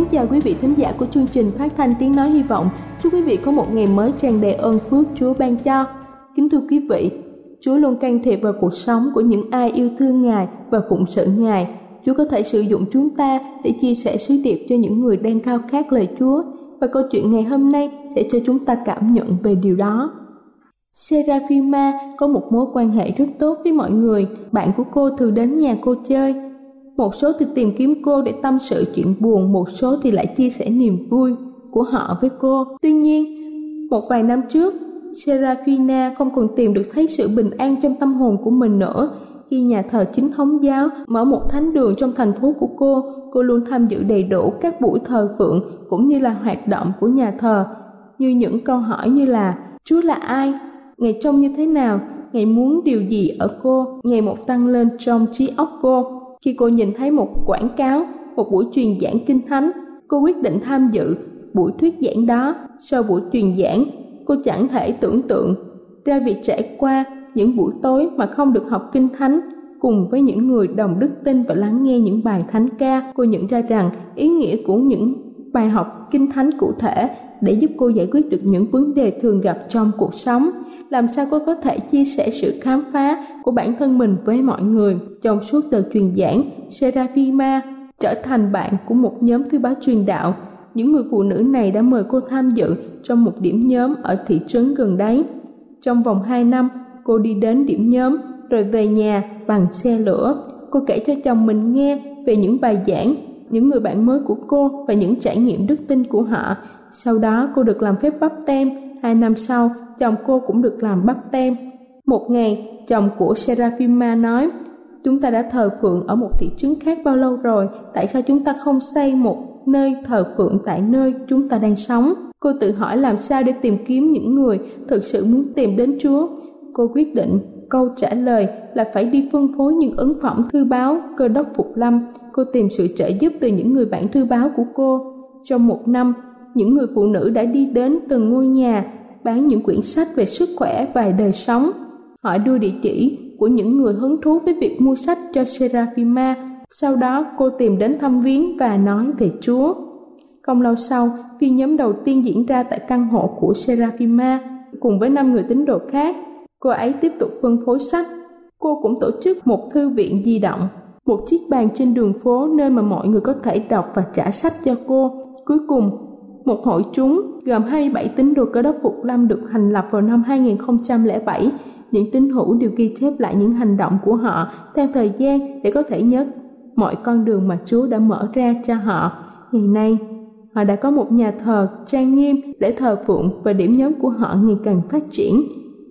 Kính chào quý vị thính giả của chương trình phát thanh tiếng nói hy vọng. Chúc quý vị có một ngày mới tràn đầy ơn phước Chúa ban cho. Kính thưa quý vị, Chúa luôn can thiệp vào cuộc sống của những ai yêu thương Ngài và phụng sự Ngài. Chúa có thể sử dụng chúng ta để chia sẻ sứ điệp cho những người đang khao khát lời Chúa và câu chuyện ngày hôm nay sẽ cho chúng ta cảm nhận về điều đó. Seraphima có một mối quan hệ rất tốt với mọi người. Bạn của cô thường đến nhà cô chơi. Một số thì tìm kiếm cô để tâm sự chuyện buồn, một số thì lại chia sẻ niềm vui của họ với cô. Tuy nhiên, một vài năm trước, Seraphina không còn tìm được thấy sự bình an trong tâm hồn của mình nữa. Khi nhà thờ chính thống giáo mở một thánh đường trong thành phố của cô, cô luôn tham dự đầy đủ các buổi thờ phượng cũng như là hoạt động của nhà thờ, như những câu hỏi như là Chúa là ai? ngày trông như thế nào? ngày muốn điều gì ở cô? Ngày một tăng lên trong trí óc cô. Khi cô nhìn thấy một quảng cáo, một buổi truyền giảng kinh thánh, cô quyết định tham dự buổi thuyết giảng đó. Sau buổi truyền giảng, cô chẳng thể tưởng tượng ra việc trải qua những buổi tối mà không được học kinh thánh cùng với những người đồng đức tin và lắng nghe những bài thánh ca cô nhận ra rằng ý nghĩa của những bài học kinh thánh cụ thể để giúp cô giải quyết được những vấn đề thường gặp trong cuộc sống làm sao cô có thể chia sẻ sự khám phá của bản thân mình với mọi người trong suốt đợt truyền giảng Seraphima trở thành bạn của một nhóm thư báo truyền đạo những người phụ nữ này đã mời cô tham dự trong một điểm nhóm ở thị trấn gần đấy. Trong vòng 2 năm, cô đi đến điểm nhóm rồi về nhà bằng xe lửa. Cô kể cho chồng mình nghe về những bài giảng, những người bạn mới của cô và những trải nghiệm đức tin của họ. Sau đó cô được làm phép bắp tem. Hai năm sau, chồng cô cũng được làm bắp tem. Một ngày, chồng của Seraphima nói, Chúng ta đã thờ phượng ở một thị trấn khác bao lâu rồi, tại sao chúng ta không xây một nơi thờ phượng tại nơi chúng ta đang sống. Cô tự hỏi làm sao để tìm kiếm những người thực sự muốn tìm đến Chúa. Cô quyết định câu trả lời là phải đi phân phối những ấn phẩm thư báo cơ đốc phục lâm. Cô tìm sự trợ giúp từ những người bạn thư báo của cô. Trong một năm, những người phụ nữ đã đi đến từng ngôi nhà bán những quyển sách về sức khỏe và đời sống. Họ đưa địa chỉ của những người hứng thú với việc mua sách cho Seraphima sau đó cô tìm đến thăm viếng và nói về Chúa. Không lâu sau, phiên nhóm đầu tiên diễn ra tại căn hộ của Seraphima cùng với năm người tín đồ khác. Cô ấy tiếp tục phân phối sách. Cô cũng tổ chức một thư viện di động, một chiếc bàn trên đường phố nơi mà mọi người có thể đọc và trả sách cho cô. Cuối cùng, một hội chúng gồm 27 tín đồ cơ đốc Phục Lâm được thành lập vào năm 2007. Những tín hữu đều ghi chép lại những hành động của họ theo thời gian để có thể nhớ mọi con đường mà Chúa đã mở ra cho họ. Ngày nay, họ đã có một nhà thờ trang nghiêm để thờ phượng và điểm nhóm của họ ngày càng phát triển.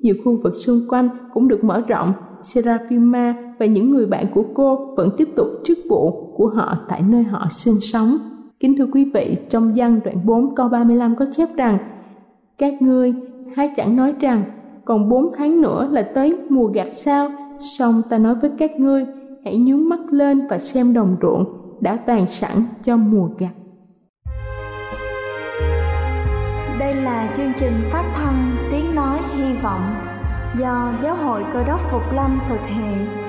Nhiều khu vực xung quanh cũng được mở rộng. Seraphima và những người bạn của cô vẫn tiếp tục chức vụ của họ tại nơi họ sinh sống. Kính thưa quý vị, trong văn đoạn 4 câu 35 có chép rằng Các ngươi hãy chẳng nói rằng còn bốn tháng nữa là tới mùa gặt sao? Xong ta nói với các ngươi, hãy nhướng mắt lên và xem đồng ruộng đã toàn sẵn cho mùa gặt. Đây là chương trình phát thanh Tiếng Nói Hy Vọng do Giáo hội Cơ đốc Phục Lâm thực hiện.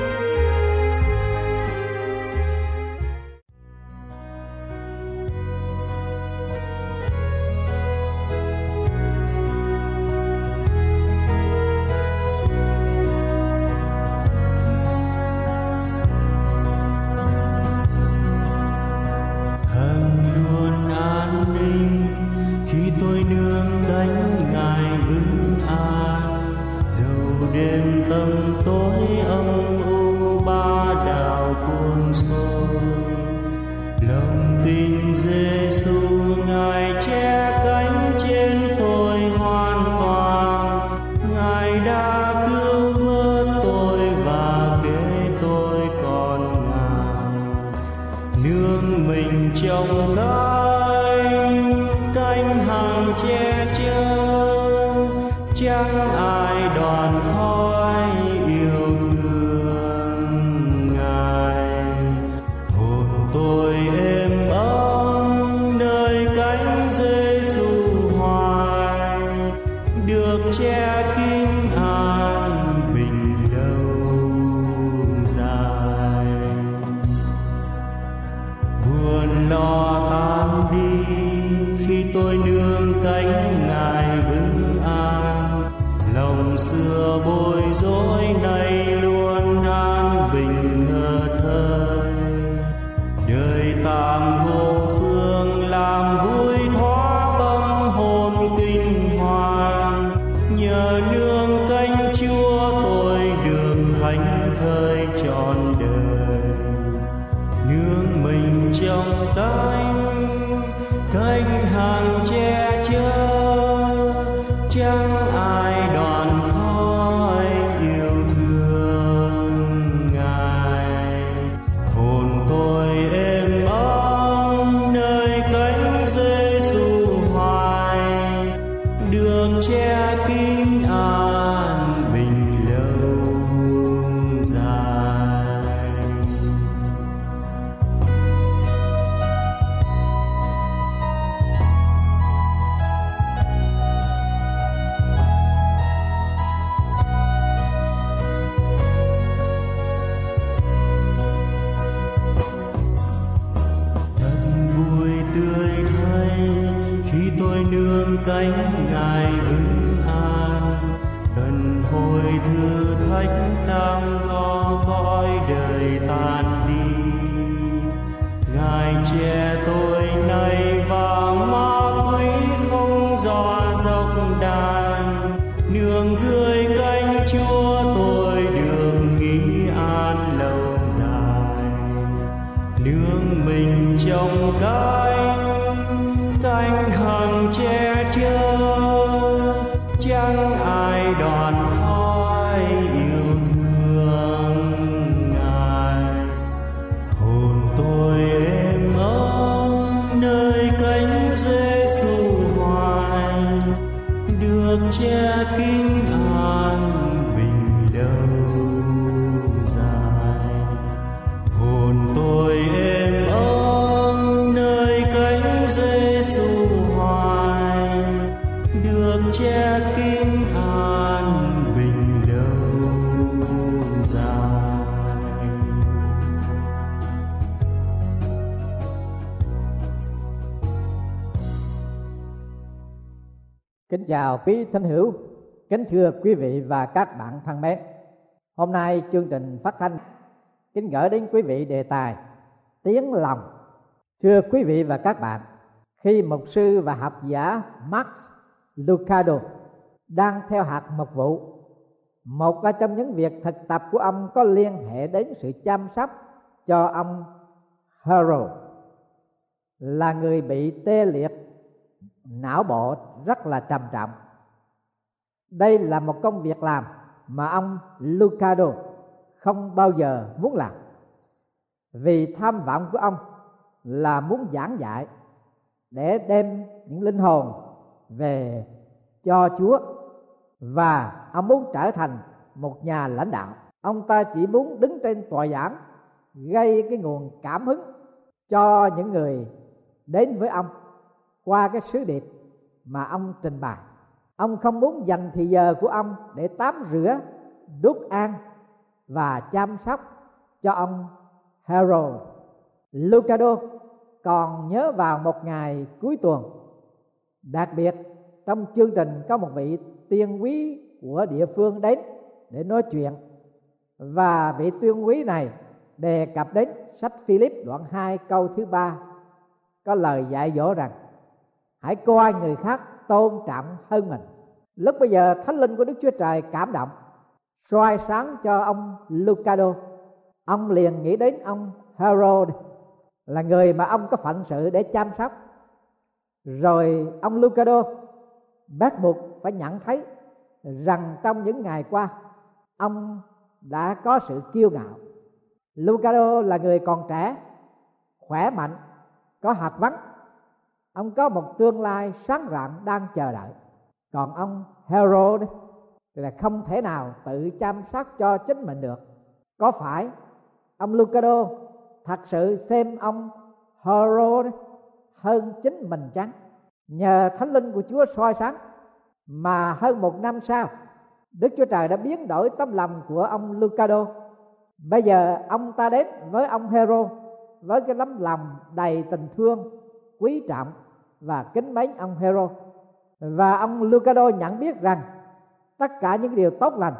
đàn, nương dưới cánh chúa tôi được nghỉ an lâu dài. Nương mình trong cao Kính chào quý thân hữu, kính thưa quý vị và các bạn thân mến. Hôm nay chương trình phát thanh kính gửi đến quý vị đề tài tiếng lòng thưa quý vị và các bạn khi mục sư và học giả Max Lucado đang theo hạt mật vụ một trong những việc thực tập của ông có liên hệ đến sự chăm sóc cho ông Harold là người bị tê liệt não bộ rất là trầm trọng. Đây là một công việc làm mà ông Lucado không bao giờ muốn làm. Vì tham vọng của ông là muốn giảng dạy để đem những linh hồn về cho Chúa và ông muốn trở thành một nhà lãnh đạo. Ông ta chỉ muốn đứng trên tòa giảng, gây cái nguồn cảm hứng cho những người đến với ông qua cái sứ điệp mà ông trình bày. Ông không muốn dành thì giờ của ông để tắm rửa đút ăn và chăm sóc cho ông Harold Lucado. Còn nhớ vào một ngày cuối tuần, đặc biệt trong chương trình có một vị tiên quý của địa phương đến để nói chuyện. Và vị tiên quý này đề cập đến sách Philip đoạn 2 câu thứ ba, có lời dạy dỗ rằng hãy coi người khác tôn trọng hơn mình. Lúc bây giờ, thánh linh của đức chúa trời cảm động, soi sáng cho ông lucado. Ông liền nghĩ đến ông harold là người mà ông có phận sự để chăm sóc. Rồi ông lucado, bắt buộc phải nhận thấy rằng trong những ngày qua, ông đã có sự kiêu ngạo. Lucado là người còn trẻ, khỏe mạnh, có hạt vấn ông có một tương lai sáng rạng đang chờ đợi. Còn ông Herod thì là không thể nào tự chăm sóc cho chính mình được. Có phải ông Lucado thật sự xem ông Herod hơn chính mình chăng? Nhờ thánh linh của Chúa soi sáng mà hơn một năm sau, Đức Chúa Trời đã biến đổi tấm lòng của ông Lucado. Bây giờ ông ta đến với ông Hero với cái tấm lòng đầy tình thương quý trọng và kính mến ông Hero và ông Lucado nhận biết rằng tất cả những điều tốt lành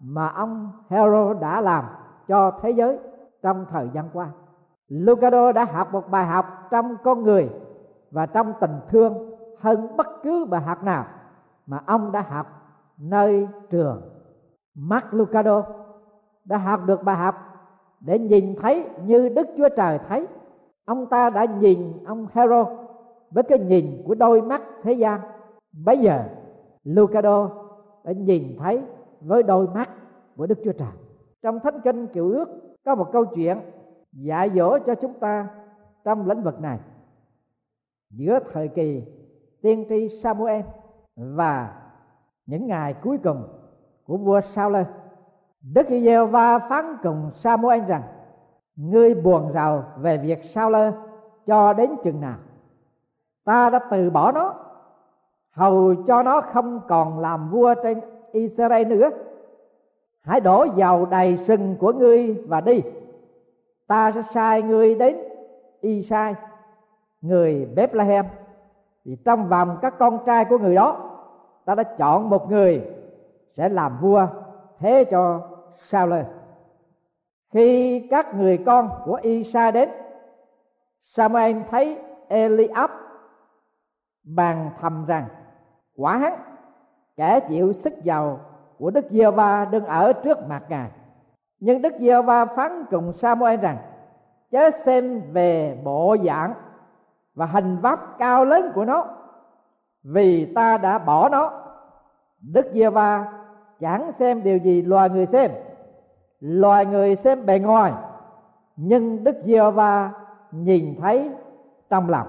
mà ông Hero đã làm cho thế giới trong thời gian qua. Lucado đã học một bài học trong con người và trong tình thương hơn bất cứ bài học nào mà ông đã học nơi trường. Mark Lucado đã học được bài học để nhìn thấy như Đức Chúa Trời thấy. Ông ta đã nhìn ông Hero với cái nhìn của đôi mắt thế gian. Bây giờ, Lucado đã nhìn thấy với đôi mắt của Đức Chúa Trời. Trong thánh kinh kiểu ước có một câu chuyện dạy dỗ cho chúng ta trong lĩnh vực này. Giữa thời kỳ tiên tri Samuel và những ngày cuối cùng của vua Saul, Đức giê va phán cùng Samuel rằng ngươi buồn rầu về việc sao lơ, cho đến chừng nào? Ta đã từ bỏ nó. Hầu cho nó không còn làm vua trên Israel nữa. Hãy đổ dầu đầy sừng của ngươi và đi. Ta sẽ sai ngươi đến Isai người Bethlehem. Vì trong vòng các con trai của người đó, ta đã chọn một người sẽ làm vua, thế cho sao lên khi các người con của Isa đến, Samuel thấy Eliab bàn thầm rằng, quả hắn, kẻ chịu sức giàu của Đức giê va đừng ở trước mặt ngài. Nhưng Đức giê va phán cùng Samuel rằng, chớ xem về bộ dạng và hình vóc cao lớn của nó, vì ta đã bỏ nó. Đức giê va chẳng xem điều gì loài người xem loài người xem bề ngoài, nhưng Đức giê va nhìn thấy trong lòng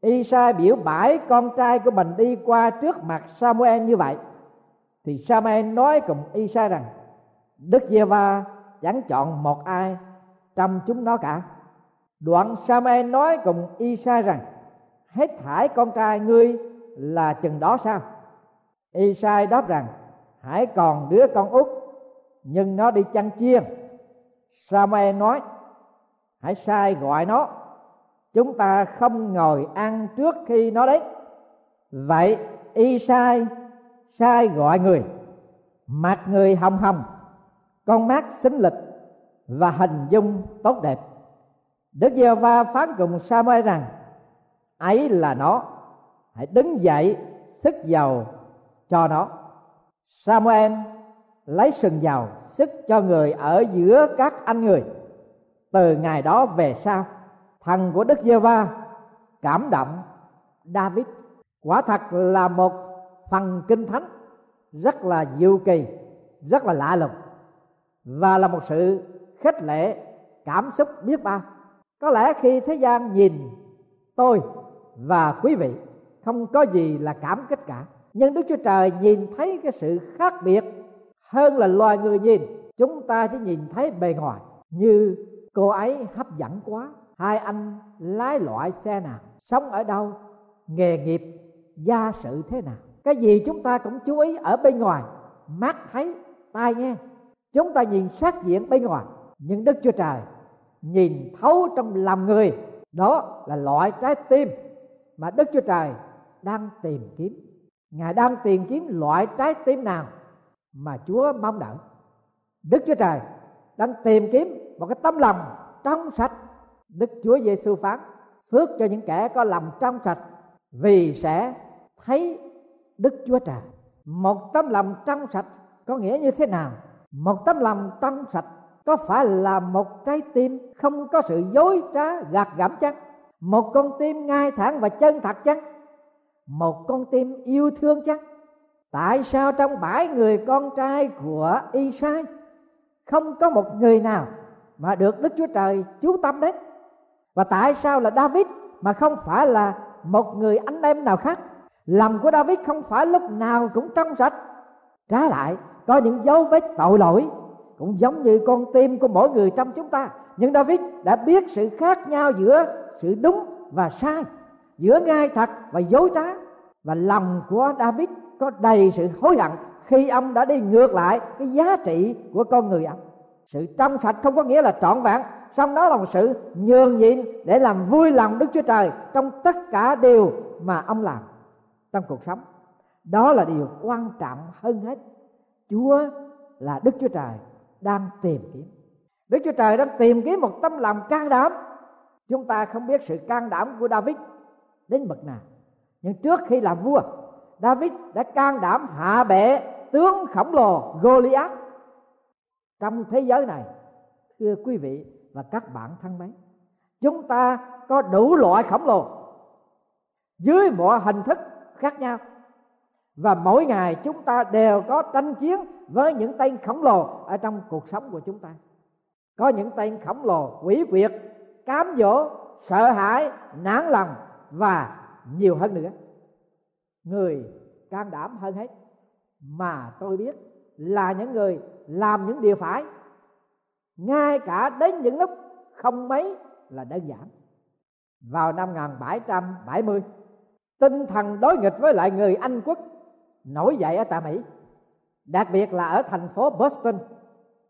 Isa biểu bãi con trai của mình đi qua trước mặt Samuel như vậy thì Samuel nói cùng Isa rằng, Đức Giê-va chẳng chọn một ai trong chúng nó cả. Đoạn Samuel nói cùng Isa rằng, hết thải con trai ngươi là chừng đó sao? Isa đáp rằng, hãy còn đứa con út nhưng nó đi chăn chiên. Samuel nói, hãy sai gọi nó. Chúng ta không ngồi ăn trước khi nó đến vậy y sai sai gọi người. Mặt người hồng hồng, con mắt xinh lịch và hình dung tốt đẹp. Đức giê va phán cùng Samuel rằng, ấy là nó. Hãy đứng dậy, sức dầu cho nó. Samuel lấy sừng dầu sức cho người ở giữa các anh người. Từ ngày đó về sau, thần của đức giê va cảm động. David quả thật là một phần kinh thánh, rất là diệu kỳ, rất là lạ lùng và là một sự khích lệ, cảm xúc biết bao. Có lẽ khi thế gian nhìn tôi và quý vị, không có gì là cảm kích cả. Nhưng đức chúa trời nhìn thấy cái sự khác biệt hơn là loài người nhìn, chúng ta chỉ nhìn thấy bề ngoài, như cô ấy hấp dẫn quá. Hai anh lái loại xe nào, sống ở đâu, nghề nghiệp, gia sự thế nào. Cái gì chúng ta cũng chú ý ở bên ngoài, mắt thấy, tai nghe. Chúng ta nhìn sát diện bên ngoài, nhưng đức chúa trời nhìn thấu trong lòng người. Đó là loại trái tim mà đức chúa trời đang tìm kiếm. Ngài đang tìm kiếm loại trái tim nào? Mà chúa mong đợi đức chúa trời đang tìm kiếm một cái tấm lòng trong sạch. Đức chúa giêsu phán, phước cho những kẻ có lòng trong sạch, vì sẽ thấy đức chúa trời. Một tấm lòng trong sạch có nghĩa như thế nào? Một tấm lòng trong sạch có phải là một trái tim không có sự dối trá gạt gẫm chăng? Một con tim ngay thẳng và chân thật chăng? Một con tim yêu thương chăng? Tại sao trong bảy người con trai của Isai, không có một người nào mà được Đức Chúa Trời chú tâm đến? Và tại sao là David mà không phải là một người anh em nào khác? Lòng của David không phải lúc nào cũng trong sạch. Trái lại, có những dấu vết tội lỗi, cũng giống như con tim của mỗi người trong chúng ta. Nhưng David đã biết sự khác nhau giữa sự đúng và sai, giữa ngay thật và dối trá. Và lòng của David có đầy sự hối hận khi ông đã đi ngược lại cái giá trị của con người ông. Sự trong sạch không có nghĩa là trọn vẹn, song đó là một sự nhường nhịn để làm vui lòng đức chúa trời trong tất cả điều mà ông làm trong cuộc sống. Đó là điều quan trọng hơn hết. Chúa là đức chúa trời đang tìm kiếm. Đức chúa trời đang tìm kiếm một tâm lòng can đảm. Chúng ta không biết sự can đảm của david đến bậc nào. Nhưng trước khi làm vua david đã can đảm hạ bệ tướng khổng lồ goliath trong thế giới này. Thưa quý vị và các bạn thân mến, chúng ta có đủ loại khổng lồ dưới mọi hình thức khác nhau. Và mỗi ngày chúng ta đều có tranh chiến với những tên khổng lồ ở trong cuộc sống của chúng ta. Có những tên khổng lồ quỷ quyệt, cám dỗ, sợ hãi, nản lòng và nhiều hơn nữa người can đảm hơn hết. Mà tôi biết là những người làm những điều phải. Ngay cả đến những lúc không mấy là đơn giản. Vào năm 1770 tinh thần đối nghịch với lại người Anh quốc nổi dậy ở tại Mỹ. Đặc biệt là ở thành phố Boston,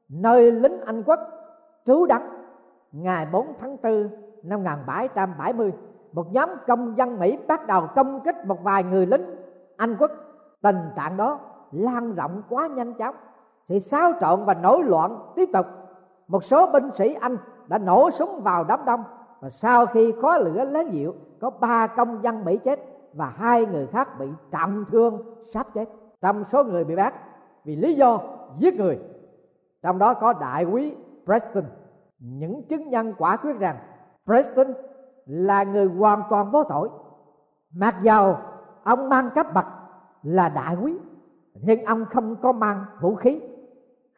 nơi lính Anh quốc trú đóng ngày 4 tháng 4 năm 1770 một nhóm công dân Mỹ bắt đầu công kích một vài người lính Anh quốc. Tình trạng đó lan rộng quá nhanh chóng. Sự xáo trộn và nổi loạn tiếp tục. Một số binh sĩ anh đã nổ súng vào đám đông và sau khi khói lửa lớn dịu, có ba công dân mỹ chết và hai người khác bị trọng thương, sắp chết. Trong số người bị bắt, vì lý do giết người, trong đó có đại quý Preston. Những chứng nhân quả quyết rằng Preston là người hoàn toàn vô tội. Mặc dầu ông mang cấp bậc là đại quý, nhưng ông không có mang vũ khí,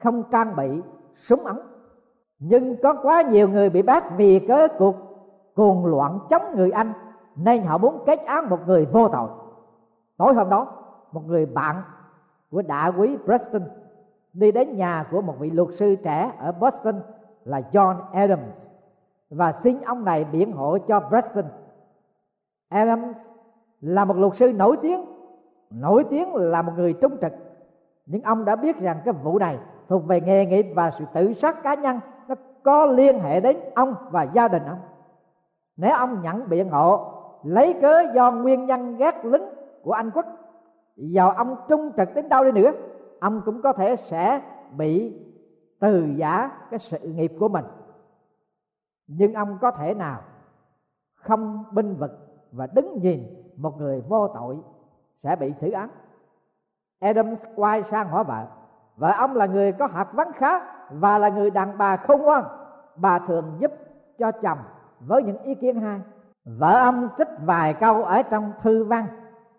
không trang bị súng ống. Nhưng có quá nhiều người bị bắt vì cớ cuộc cuồng loạn chống người anh nên họ muốn kết án một người vô tội. Tối hôm đó, một người bạn của đại quý Preston đi đến nhà của một vị luật sư trẻ ở Boston là John Adams và xin ông này biện hộ cho Preston. Adams là một luật sư nổi tiếng, nổi tiếng là một người trung trực, nhưng ông đã biết rằng cái vụ này thuộc về nghề nghiệp và sự tự sát cá nhân. Nó có liên hệ đến ông và gia đình ông. Nếu ông nhận biện hộ lấy cớ do nguyên nhân ghét lính của anh quốc dầu ông trung trực đến đâu đi nữa ông cũng có thể sẽ bị từ giả cái sự nghiệp của mình nhưng ông có thể nào không binh vực và đứng nhìn một người vô tội sẽ bị xử án? Adams quay sang hỏi vợ vợ ông là người có học vấn khá và là người đàn bà khôn ngoan. Bà thường giúp cho chồng với những ý kiến hay. Vợ ông trích vài câu ở trong thư văn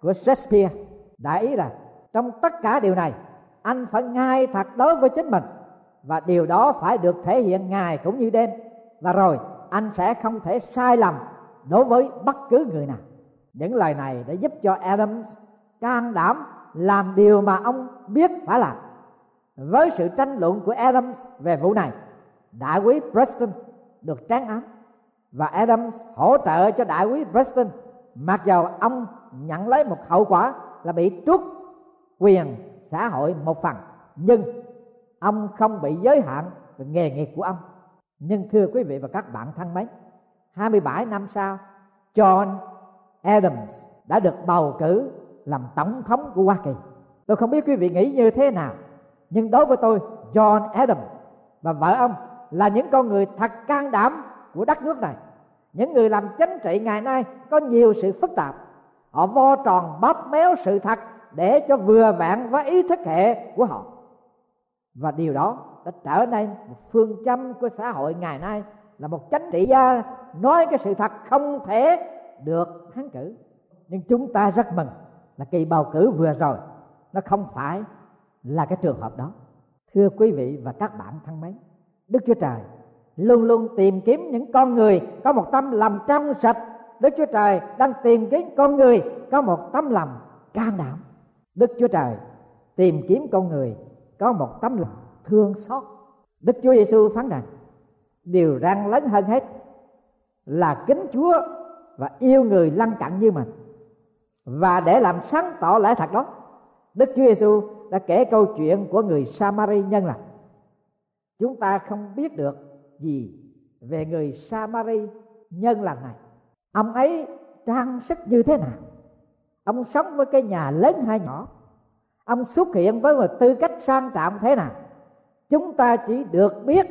của Shakespeare đại ý là, trong tất cả điều này, anh phải ngay thật đối với chính mình và điều đó phải được thể hiện ngày cũng như đêm và rồi, anh sẽ không thể sai lầm đối với bất cứ người nào. Những lời này đã giúp cho Adams can đảm làm điều mà ông biết phải làm. Với sự tranh luận của Adams về vụ này, đại quý Preston được tráng án. Và Adams hỗ trợ cho đại quý Preston, mặc dầu ông nhận lấy một hậu quả là bị trút quyền xã hội một phần. Nhưng ông không bị giới hạn về nghề nghiệp của ông nhưng thưa quý vị và các bạn thân mến 27 năm sau, John Adams đã được bầu cử làm tổng thống của Hoa Kỳ. Tôi không biết quý vị nghĩ như thế nào, nhưng đối với tôi, John Adams và vợ ông là những con người thật can đảm của đất nước này. Những người làm chính trị ngày nay có nhiều sự phức tạp. Họ vo tròn bóp méo sự thật để cho vừa vạn với ý thức hệ của họ. Và điều đó đã trở nên một phương châm của xã hội ngày nay, là một chính trị gia, nói cái sự thật không thể được thắng cử nhưng chúng ta rất mừng là kỳ bầu cử vừa rồi, nó không phải là cái trường hợp đó. Thưa quý vị và các bạn thân mến, đức chúa trời luôn luôn tìm kiếm những con người có một tâm lòng trong sạch. Đức chúa trời đang tìm kiếm con người có một tấm lòng can đảm. Đức chúa trời tìm kiếm con người có một tấm lòng thương xót. Đức chúa giêsu phán rằng, điều răng lớn hơn hết là kính chúa và yêu người lăn cặn như mình. Và để làm sáng tỏ lẽ thật đó, đức chúa giêsu đã kể câu chuyện của người samari nhân là, chúng ta không biết được gì về người samari nhân lành này. Ông ấy trang sức như thế nào? Ông sống với cái nhà lớn hay nhỏ? Ông xuất hiện với một tư cách sang trọng thế nào? Chúng ta chỉ được biết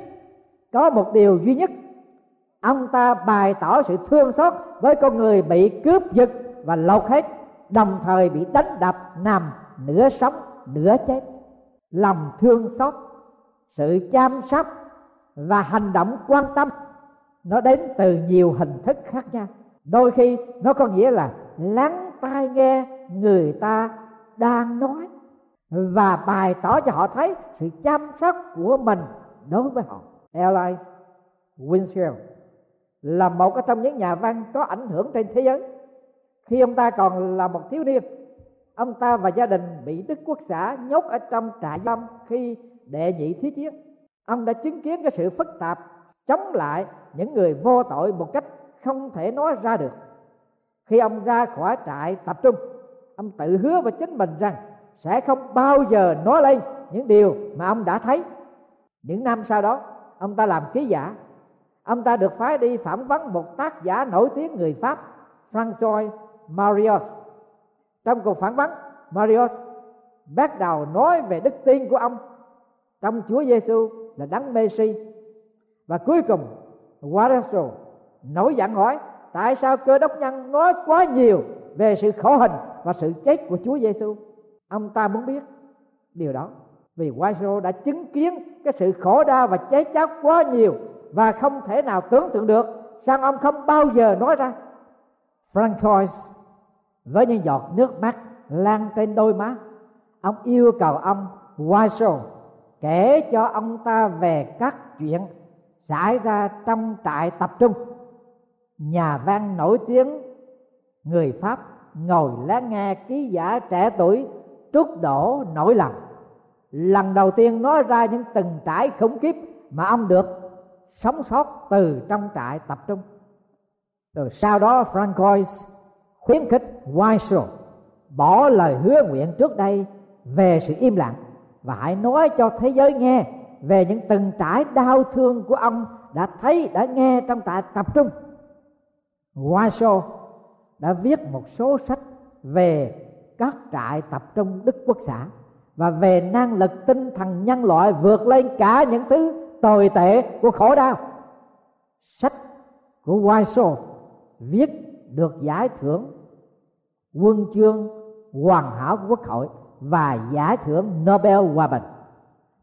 có một điều duy nhất. Ông ta bày tỏ sự thương xót với con người bị cướp giật và lột hết, đồng thời bị đánh đập nằm nửa sống, nửa chết. Lòng thương xót, sự chăm sóc và hành động quan tâm, nó đến từ nhiều hình thức khác nhau. Đôi khi nó có nghĩa là lắng tai nghe người ta đang nói và bày tỏ cho họ thấy sự chăm sóc của mình đối với họ. Elias Winsfield là một trong những nhà văn có ảnh hưởng trên thế giới. Khi ông ta còn là một thiếu niên, ông ta và gia đình bị đức quốc xã nhốt ở trong trại giam khi đệ nhị thế chiến. Ông đã chứng kiến cái sự phức tạp chống lại những người vô tội một cách không thể nói ra được. Khi ông ra khỏi trại tập trung, ông tự hứa với chính mình rằng sẽ không bao giờ nói lên những điều mà ông đã thấy. Những năm sau đó, ông ta làm ký giả. Ông ta được phái đi phỏng vấn một tác giả nổi tiếng người pháp, François Marius. Trong cuộc phỏng vấn, Marius bắt đầu nói về đức tin của ông trong Chúa Giêsu là đấng Messi và cuối cùng Waterstone nổi giận hỏi, tại sao cơ đốc nhân nói quá nhiều về sự khổ hình và sự chết của Chúa Giêsu ông ta muốn biết điều đó. Vì Waterstone đã chứng kiến cái sự khổ đau và cháy chóc quá nhiều và không thể nào tưởng tượng được sao ông không bao giờ nói ra. Francois với những giọt nước mắt lan trên đôi má, ông yêu cầu ông Waterstone kể cho ông ta về các chuyện xảy ra trong trại tập trung. Nhà văn nổi tiếng người pháp ngồi lắng nghe ký giả trẻ tuổi trút đổ nỗi lòng. Lần đầu tiên nói ra những từng trải khủng khiếp mà ông được sống sót từ trong trại tập trung. Rồi sau đó Francois khuyến khích Weissel bỏ lời hứa nguyện trước đây về sự im lặng và hãy nói cho thế giới nghe về những từng trải đau thương của ông đã thấy, đã nghe trong trại tập trung. Weissel đã viết một số sách về các trại tập trung Đức Quốc xã và về năng lực tinh thần nhân loại vượt lên cả những thứ tồi tệ của khổ đau. Sách của Wiseau viết được giải thưởng quân chương hoàn hảo của quốc hội và giải thưởng Nobel hòa bình.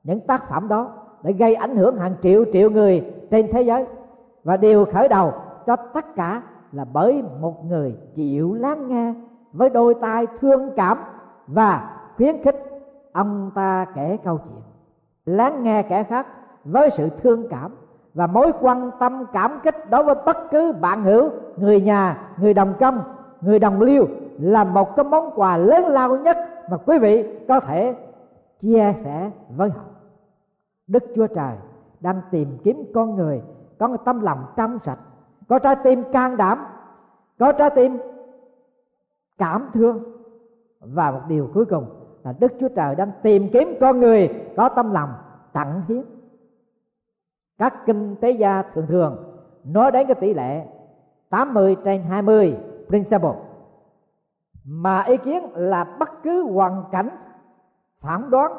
Những tác phẩm đó đã gây ảnh hưởng hàng triệu triệu người trên thế giới và điều khởi đầu cho tất cả là bởi một người chịu lắng nghe với đôi tai thương cảm và khuyến khích ông ta kể câu chuyện, lắng nghe kẻ khác với sự thương cảm và mối quan tâm cảm kích đối với bất cứ bạn hữu, người nhà, người đồng công, người đồng liêu là một cái món quà lớn lao nhất mà quý vị có thể chia sẻ với họ. Đức chúa trời đang tìm kiếm con người có một tâm lòng trong sạch, có trái tim can đảm, có trái tim cảm thương. Và một điều cuối cùng là đức chúa trời đang tìm kiếm con người có tâm lòng tặng hiến. Các kinh tế gia thường thường nói đến cái tỷ lệ 80 trên 20 principle. Mà ý kiến là bất cứ hoàn cảnh phản đoán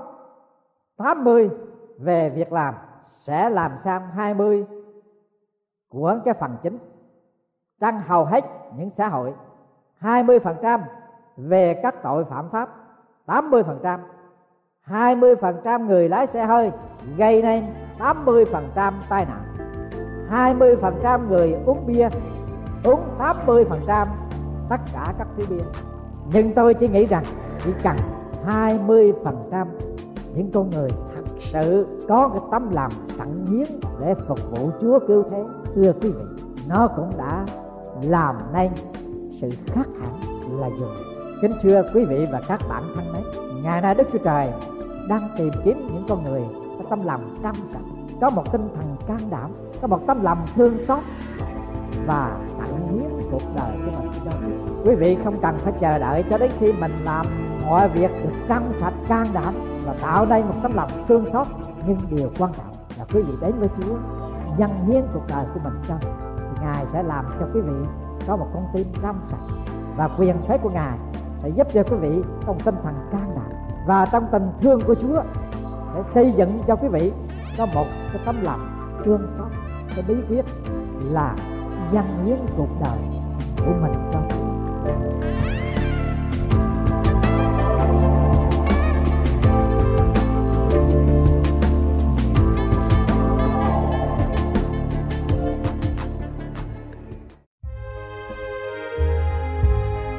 80 về việc làm sẽ làm sang 20 của cái phần chính trong hầu hết những xã hội 20% về các tội phạm pháp 80% 20% người lái xe hơi gây nên 80% tai nạn. 20% người uống bia, uống 80% tất cả các thứ bia. Nhưng tôi chỉ nghĩ rằng chỉ cần 20% những con người thật sự có cái tấm lòng tận hiến để phục vụ Chúa cứu thế, thưa quý vị, nó cũng đã làm nên sự khác hẳn là dùng kính thưa quý vị và các bạn thân mến ngày nay Đức Chúa Trời đang tìm kiếm những con người có tâm lòng trong sạch, có một tinh thần can đảm, có một tấm lòng thương xót và tặng hiến cuộc đời của mình cho Chúa. Quý vị không cần phải chờ đợi cho đến khi mình làm mọi việc được trong sạch, can đảm và tạo nên một tấm lòng thương xót. Nhưng điều quan trọng là quý vị đến với Chúa, dâng hiến cuộc đời của mình cho thì Ngài sẽ làm cho quý vị có một con tim trong sạch và quyền phép của Ngài sẽ giúp cho quý vị trong tinh thần can đảm và trong tình thương của Chúa để xây dựng cho quý vị có một cái tấm lòng thương xót, cái bí quyết là dâng hiến cuộc đời của mình. cho